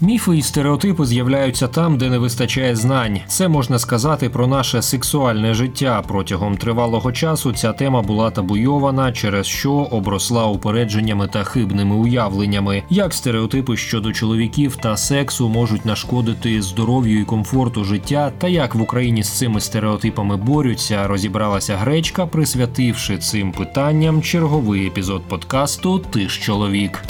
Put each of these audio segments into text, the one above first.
Міфи і стереотипи з'являються там, де не вистачає знань. Це можна сказати про наше сексуальне життя. Протягом тривалого часу ця тема була табуйована, через що обросла упередженнями та хибними уявленнями. Як стереотипи щодо чоловіків та сексу можуть нашкодити здоров'ю і комфорту життя, та як в Україні з цими стереотипами борються, розібралася гречка, присвятивши цим питанням черговий епізод подкасту Ти ж чоловік.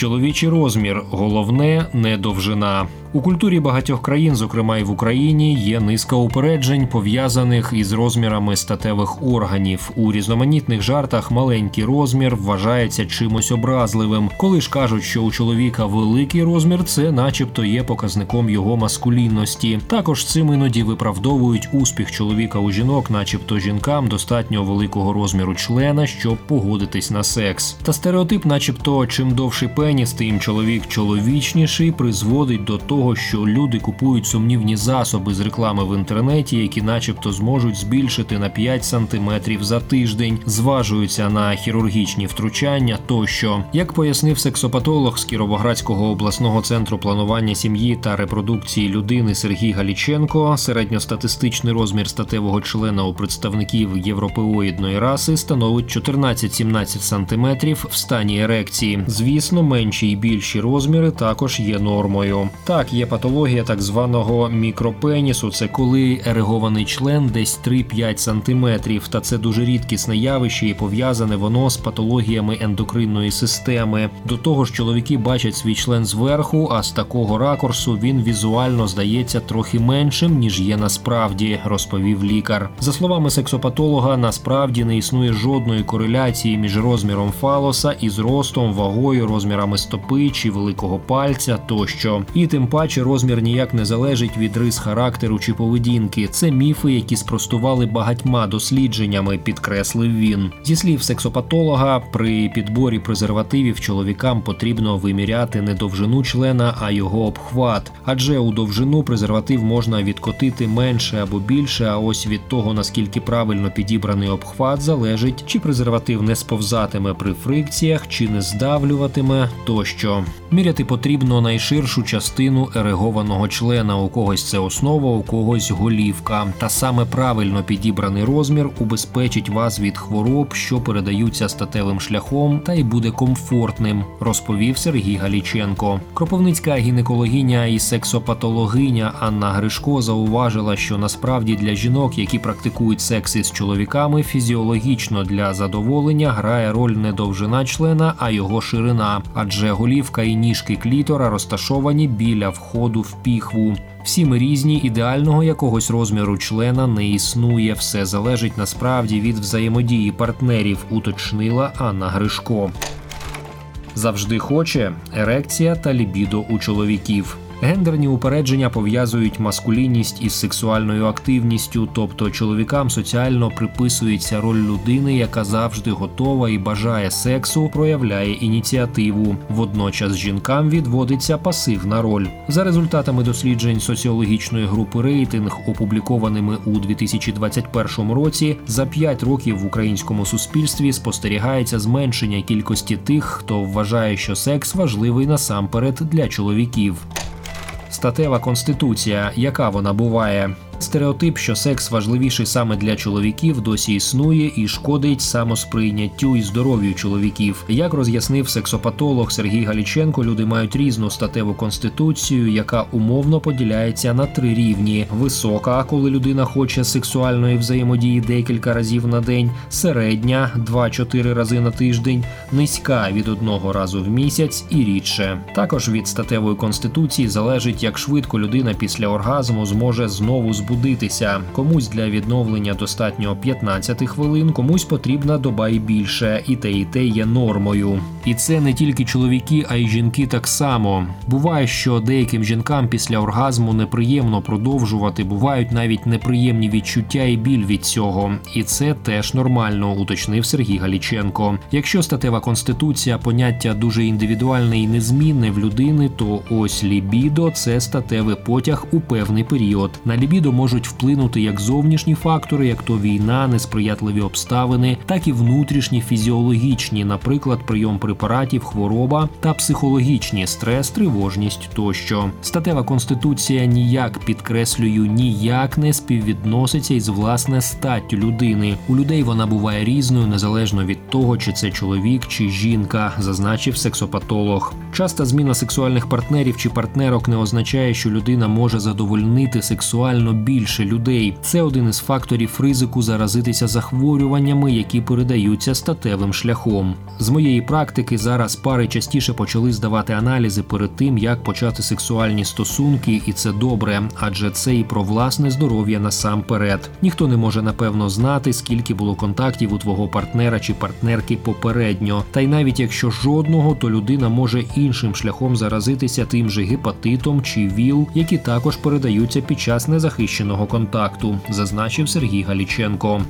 Чоловічий розмір головне не довжина. У культурі багатьох країн, зокрема і в Україні, є низка упереджень, пов'язаних із розмірами статевих органів. У різноманітних жартах маленький розмір вважається чимось образливим. Коли ж кажуть, що у чоловіка великий розмір, це, начебто, є показником його маскулінності. Також цим іноді виправдовують успіх чоловіка у жінок, начебто жінкам достатньо великого розміру члена, щоб погодитись на секс. Та стереотип, начебто, чим довший пеніс, тим чоловік чоловічніший, призводить до того того, що люди купують сумнівні засоби з реклами в інтернеті, які, начебто, зможуть збільшити на 5 сантиметрів за тиждень, зважуються на хірургічні втручання. Тощо, як пояснив сексопатолог з Кіровоградського обласного центру планування сім'ї та репродукції людини Сергій Галіченко, середньостатистичний розмір статевого члена у представників європеоїдної раси становить 14-17 сантиметрів в стані ерекції. Звісно, менші і більші розміри також є нормою. Так, є патологія так званого мікропенісу. Це коли ерегований член десь 3-5 сантиметрів. Та це дуже рідкісне явище і пов'язане воно з патологіями ендокринної системи. До того ж, чоловіки бачать свій член зверху, а з такого ракурсу він візуально здається трохи меншим ніж є насправді, розповів лікар. За словами сексопатолога, насправді не існує жодної кореляції між розміром фалоса і зростом, вагою, розмірами стопи чи великого пальця тощо. І тим паче паче розмір ніяк не залежить від рис характеру чи поведінки. Це міфи, які спростували багатьма дослідженнями, підкреслив він. Зі слів сексопатолога, при підборі презервативів чоловікам потрібно виміряти не довжину члена, а його обхват. Адже у довжину презерватив можна відкотити менше або більше. А ось від того наскільки правильно підібраний обхват, залежить, чи презерватив не сповзатиме при фрикціях, чи не здавлюватиме тощо. Міряти потрібно найширшу частину ерегованого члена. У когось це основа, у когось голівка. Та саме правильно підібраний розмір убезпечить вас від хвороб, що передаються статевим шляхом, та й буде комфортним, розповів Сергій Галіченко. Кропивницька гінекологиня і сексопатологиня Анна Гришко зауважила, що насправді для жінок, які практикують секс із чоловіками, фізіологічно для задоволення грає роль не довжина члена, а його ширина, адже голівка і ніжки клітора розташовані біля входу в піхву. Всі ми різні, ідеального якогось розміру члена не існує. Все залежить насправді від взаємодії партнерів, уточнила Анна Гришко. Завжди хоче ерекція та лібідо у чоловіків. Гендерні упередження пов'язують маскулінність із сексуальною активністю, тобто чоловікам соціально приписується роль людини, яка завжди готова і бажає сексу, проявляє ініціативу. Водночас жінкам відводиться пасивна роль. За результатами досліджень соціологічної групи рейтинг, опублікованими у 2021 році, за 5 років в українському суспільстві спостерігається зменшення кількості тих, хто вважає, що секс важливий насамперед для чоловіків статева конституція, яка вона буває. Стереотип, що секс важливіший саме для чоловіків, досі існує і шкодить самосприйняттю і здоров'ю чоловіків. Як роз'яснив сексопатолог Сергій Галіченко, люди мають різну статеву конституцію, яка умовно поділяється на три рівні: висока, коли людина хоче сексуальної взаємодії декілька разів на день, середня 2-4 рази на тиждень, низька від одного разу в місяць і рідше. Також від статевої конституції залежить, як швидко людина після оргазму зможе знову збудувати збудитися. Комусь для відновлення достатньо 15 хвилин, комусь потрібна доба і більше, і те, і те є нормою. І це не тільки чоловіки, а й жінки так само. Буває, що деяким жінкам після оргазму неприємно продовжувати, бувають навіть неприємні відчуття і біль від цього. І це теж нормально, уточнив Сергій Галіченко. Якщо статева конституція поняття дуже індивідуальне і незмінне в людини, то ось лібідо це статевий потяг у певний період. На лібідо можуть вплинути як зовнішні фактори, як то війна, несприятливі обставини, так і внутрішні фізіологічні, наприклад, прийом препаратів, хвороба та психологічні стрес, тривожність тощо. Статева конституція ніяк підкреслюю, ніяк не співвідноситься із власне статтю людини. У людей вона буває різною незалежно від того, чи це чоловік чи жінка, зазначив сексопатолог. Часта зміна сексуальних партнерів чи партнерок не означає, що людина може задовольнити сексуально більше людей. Це один із факторів ризику заразитися захворюваннями, які передаються статевим шляхом. З моєї практики зараз пари частіше почали здавати аналізи перед тим, як почати сексуальні стосунки, і це добре, адже це і про власне здоров'я насамперед. Ніхто не може напевно знати, скільки було контактів у твого партнера чи партнерки попередньо. Та й навіть якщо жодного, то людина може іншим шляхом заразитися тим же гепатитом чи ВІЛ, які також передаються під час незахищеного контакту, зазначив Сергій Галіченко.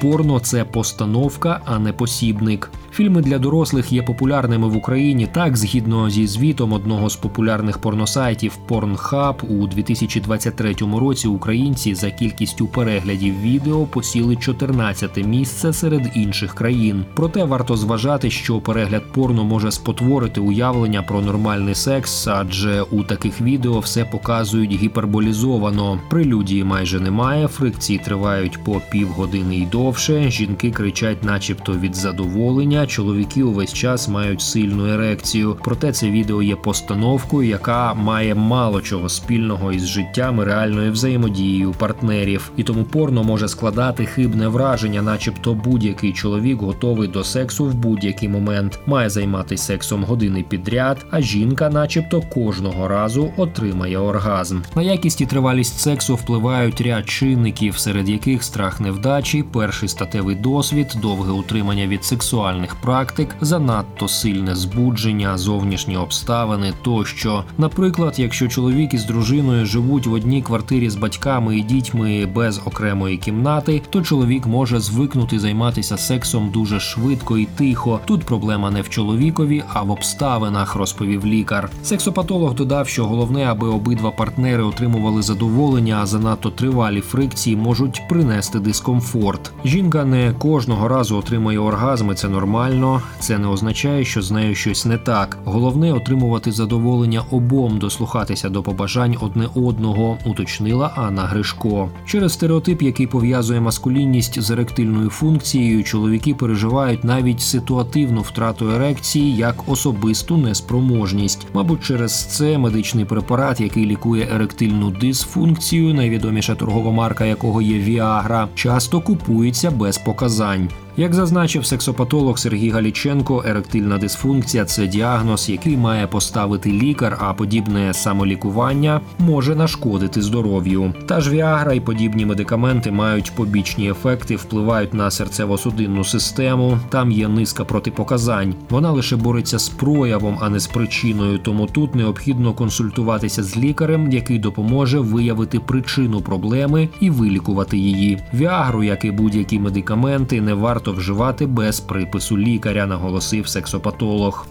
Порно це постановка, а не посібник. Фільми для дорослих є популярними в Україні. Так, згідно зі звітом одного з популярних порносайтів Pornhub, у 2023 році українці за кількістю переглядів відео посіли 14 місце серед інших країн. Проте варто зважати, що перегляд порно може спотворити уявлення про нормальний секс, адже у таких відео все показують гіперболізовано. Прелюдії майже немає, фрикції тривають по півгодини й довше. Жінки кричать, начебто, від задоволення чоловіки увесь час мають сильну ерекцію. Проте це відео є постановкою, яка має мало чого спільного із життям і реальною взаємодією партнерів. І тому порно може складати хибне враження, начебто будь-який чоловік готовий до сексу в будь-який момент, має займатися сексом години підряд, а жінка, начебто, кожного разу отримає оргазм. На якість і тривалість сексу впливають ряд чинників, серед яких страх невдачі, перший статевий досвід, довге утримання від сексуальних практик, занадто сильне збудження, зовнішні обставини тощо. Наприклад, якщо чоловік із дружиною живуть в одній квартирі з батьками і дітьми без окремої кімнати, то чоловік може звикнути займатися сексом дуже швидко і тихо. Тут проблема не в чоловікові, а в обставинах, розповів лікар. Сексопатолог додав, що головне, аби обидва партнери отримували задоволення, а занадто тривалі фрикції можуть принести дискомфорт. Жінка не кожного разу отримує оргазми, це нормально нормально, це не означає, що з нею щось не так. Головне отримувати задоволення обом, дослухатися до побажань одне одного, уточнила Анна Гришко. Через стереотип, який пов'язує маскулінність з еректильною функцією, чоловіки переживають навіть ситуативну втрату ерекції як особисту неспроможність. Мабуть, через це медичний препарат, який лікує еректильну дисфункцію, найвідоміша торгова марка якого є Віагра, часто купується без показань. Як зазначив сексопатолог Сергій Галіченко, еректильна дисфункція це діагноз, який має поставити лікар, а подібне самолікування може нашкодити здоров'ю. Та ж Віагра і подібні медикаменти мають побічні ефекти, впливають на серцево-судинну систему. Там є низка протипоказань. Вона лише бореться з проявом, а не з причиною. Тому тут необхідно консультуватися з лікарем, який допоможе виявити причину проблеми і вилікувати її. Віагру, як і будь-які медикаменти, не варто варто вживати без припису лікаря, наголосив сексопатолог.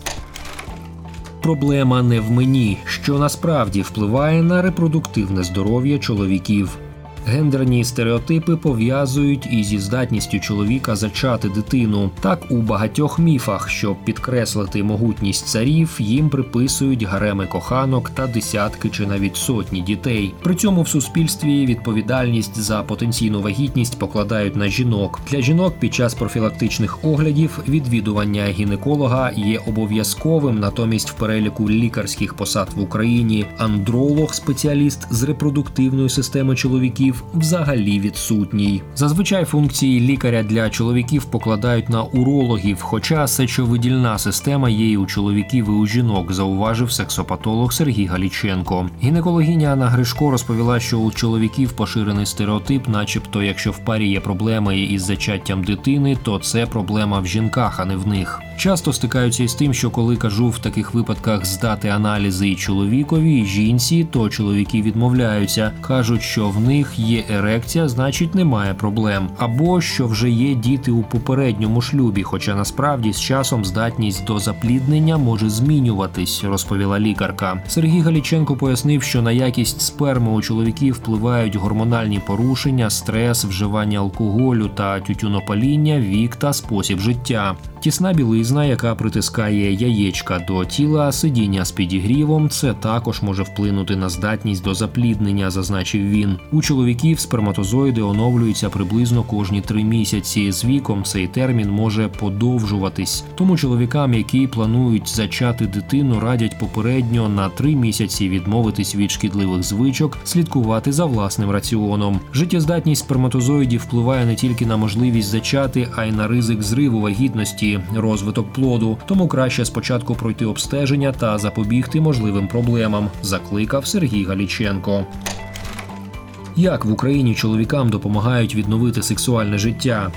Проблема не в мені, що насправді впливає на репродуктивне здоров'я чоловіків. Гендерні стереотипи пов'язують і зі здатністю чоловіка зачати дитину. Так у багатьох міфах, щоб підкреслити могутність царів, їм приписують гареми коханок та десятки чи навіть сотні дітей. При цьому в суспільстві відповідальність за потенційну вагітність покладають на жінок. Для жінок під час профілактичних оглядів відвідування гінеколога є обов'язковим, натомість в переліку лікарських посад в Україні андролог, спеціаліст з репродуктивної системи чоловіків чоловіків взагалі відсутній. Зазвичай функції лікаря для чоловіків покладають на урологів, хоча сечовидільна система є і у чоловіків і у жінок, зауважив сексопатолог Сергій Галіченко. Гінекологиня Анна Гришко розповіла, що у чоловіків поширений стереотип, начебто, якщо в парі є проблеми із зачаттям дитини, то це проблема в жінках, а не в них. Часто стикаються із тим, що коли кажу в таких випадках здати аналізи і чоловікові і жінці, то чоловіки відмовляються, кажуть, що в них є ерекція, значить немає проблем, або що вже є діти у попередньому шлюбі, хоча насправді з часом здатність до запліднення може змінюватись, розповіла лікарка. Сергій Галіченко пояснив, що на якість сперми у чоловіків впливають гормональні порушення, стрес, вживання алкоголю та тютюнопаління, вік та спосіб життя. Тісна білизна, яка притискає яєчка до тіла, сидіння з підігрівом, це також може вплинути на здатність до запліднення, зазначив він. У чоловіків сперматозоїди оновлюються приблизно кожні три місяці. З віком цей термін може подовжуватись. Тому чоловікам, які планують зачати дитину, радять попередньо на три місяці відмовитись від шкідливих звичок, слідкувати за власним раціоном. Життєздатність сперматозоїдів впливає не тільки на можливість зачати, а й на ризик зриву вагітності розвиток плоду, тому краще спочатку пройти обстеження та запобігти можливим проблемам, закликав Сергій Галіченко. Як в Україні чоловікам допомагають відновити сексуальне життя?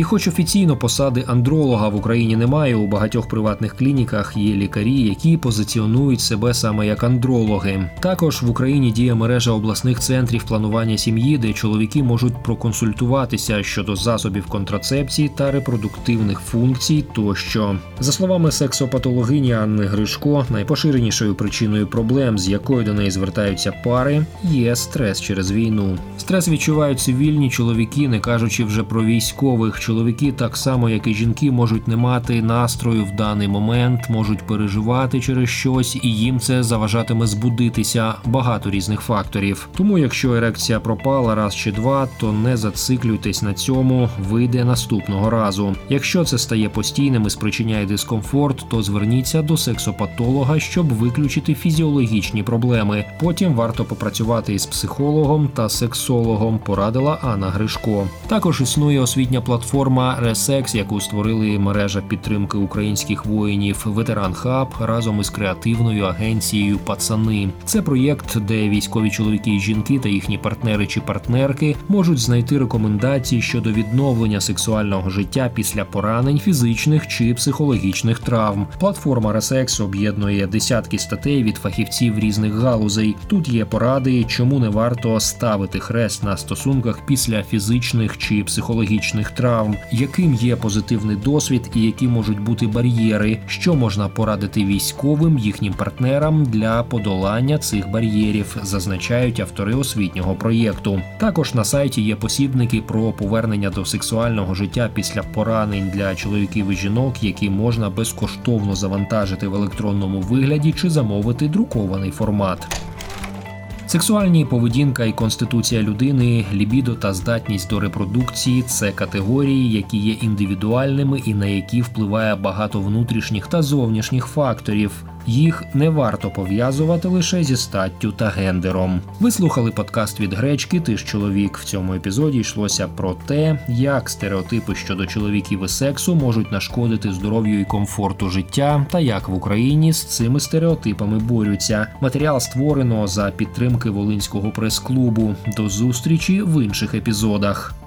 І, хоч офіційно посади андролога в Україні немає, у багатьох приватних клініках є лікарі, які позиціонують себе саме як андрологи. Також в Україні діє мережа обласних центрів планування сім'ї, де чоловіки можуть проконсультуватися щодо засобів контрацепції та репродуктивних функцій. Тощо, за словами сексопатологині Анни Гришко, найпоширенішою причиною проблем, з якою до неї звертаються пари, є стрес через війну. Стрес відчувають цивільні чоловіки, не кажучи вже про військових чоловіки, так само як і жінки, можуть не мати настрою в даний момент, можуть переживати через щось, і їм це заважатиме збудитися. Багато різних факторів. Тому, якщо ерекція пропала раз чи два, то не зациклюйтесь на цьому, вийде наступного разу. Якщо це стає постійним і спричиняє дискомфорт, то зверніться до сексопатолога, щоб виключити фізіологічні проблеми. Потім варто попрацювати із психологом та сексологом. Порадила Анна Гришко. Також існує освітня платформа платформа Ресекс, яку створили мережа підтримки українських воїнів, ветеран хаб разом із креативною агенцією Пацани. Це проєкт, де військові чоловіки і жінки та їхні партнери чи партнерки можуть знайти рекомендації щодо відновлення сексуального життя після поранень, фізичних чи психологічних травм. Платформа Ресекс об'єднує десятки статей від фахівців різних галузей. Тут є поради, чому не варто ставити хрест на стосунках після фізичних чи психологічних травм травм, яким є позитивний досвід і які можуть бути бар'єри, що можна порадити військовим їхнім партнерам для подолання цих бар'єрів, зазначають автори освітнього проєкту. Також на сайті є посібники про повернення до сексуального життя після поранень для чоловіків і жінок, які можна безкоштовно завантажити в електронному вигляді чи замовити друкований формат. Сексуальні поведінка і конституція людини, лібідо та здатність до репродукції це категорії, які є індивідуальними і на які впливає багато внутрішніх та зовнішніх факторів. Їх не варто пов'язувати лише зі статтю та гендером. Ви слухали подкаст від гречки. Ти ж чоловік. В цьому епізоді йшлося про те, як стереотипи щодо чоловіків і сексу можуть нашкодити здоров'ю і комфорту життя, та як в Україні з цими стереотипами борються. Матеріал створено за підтримки Волинського прес-клубу. До зустрічі в інших епізодах.